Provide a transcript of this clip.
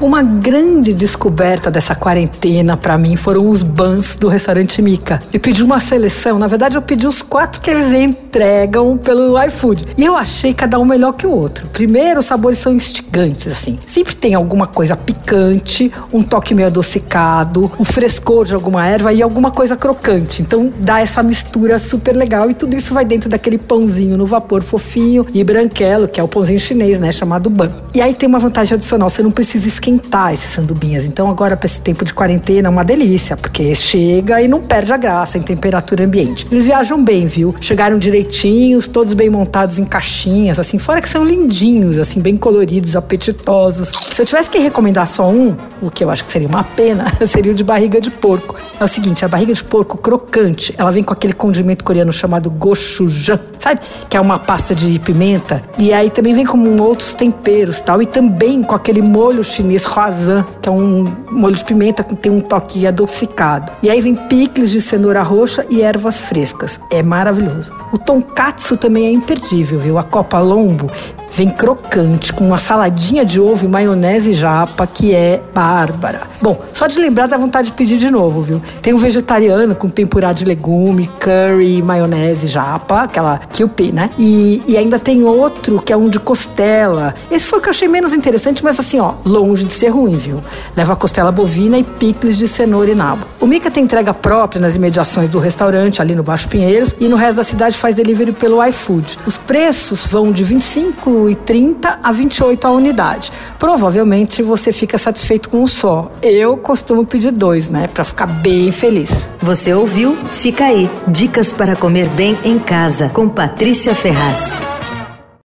Uma grande descoberta dessa quarentena para mim foram os bans do restaurante Mica. Eu pedi uma seleção, na verdade eu pedi os quatro que eles entregam pelo iFood. E eu achei cada um melhor que o outro. Primeiro, os sabores são instigantes, assim. Sempre tem alguma coisa picante, um toque meio adocicado, o frescor de alguma erva e alguma coisa crocante. Então dá essa mistura super legal e tudo isso vai dentro daquele pãozinho no vapor fofinho e branquelo, que é o pãozinho chinês, né, chamado ban. E aí tem uma vantagem adicional, você não precisa esquentar esses sandubinhas. Então agora para esse tempo de quarentena é uma delícia, porque chega e não perde a graça em temperatura ambiente. Eles viajam bem, viu? Chegaram direitinhos, todos bem montados em caixinhas, assim, fora que são lindinhos, assim, bem coloridos, apetitosos. Se eu tivesse que recomendar só um, o que eu acho que seria uma pena, seria o de barriga de porco. É o seguinte, a barriga de porco crocante, ela vem com aquele condimento coreano chamado gochujang, sabe? Que é uma pasta de pimenta. E aí também vem com outros temperos tal. E também com aquele molho chinês huazan, que é um molho de pimenta que tem um toque adocicado. E aí vem picles de cenoura roxa e ervas frescas. É maravilhoso. O tonkatsu também é imperdível, viu? A copa lombo Vem crocante, com uma saladinha de ovo e maionese japa, que é bárbara. Bom, só de lembrar dá vontade de pedir de novo, viu? Tem um vegetariano com tempurá de legume, curry, maionese japa, aquela QP, né? E, e ainda tem outro que é um de costela. Esse foi o que eu achei menos interessante, mas assim, ó, longe de ser ruim, viu? Leva costela bovina e picles de cenoura e nabo. O Mica tem entrega própria nas imediações do restaurante, ali no Baixo Pinheiros, e no resto da cidade faz delivery pelo iFood. Os preços vão de 25 30 a 28 a unidade. Provavelmente você fica satisfeito com um só. Eu costumo pedir dois, né, para ficar bem feliz. Você ouviu? Fica aí. Dicas para comer bem em casa com Patrícia Ferraz.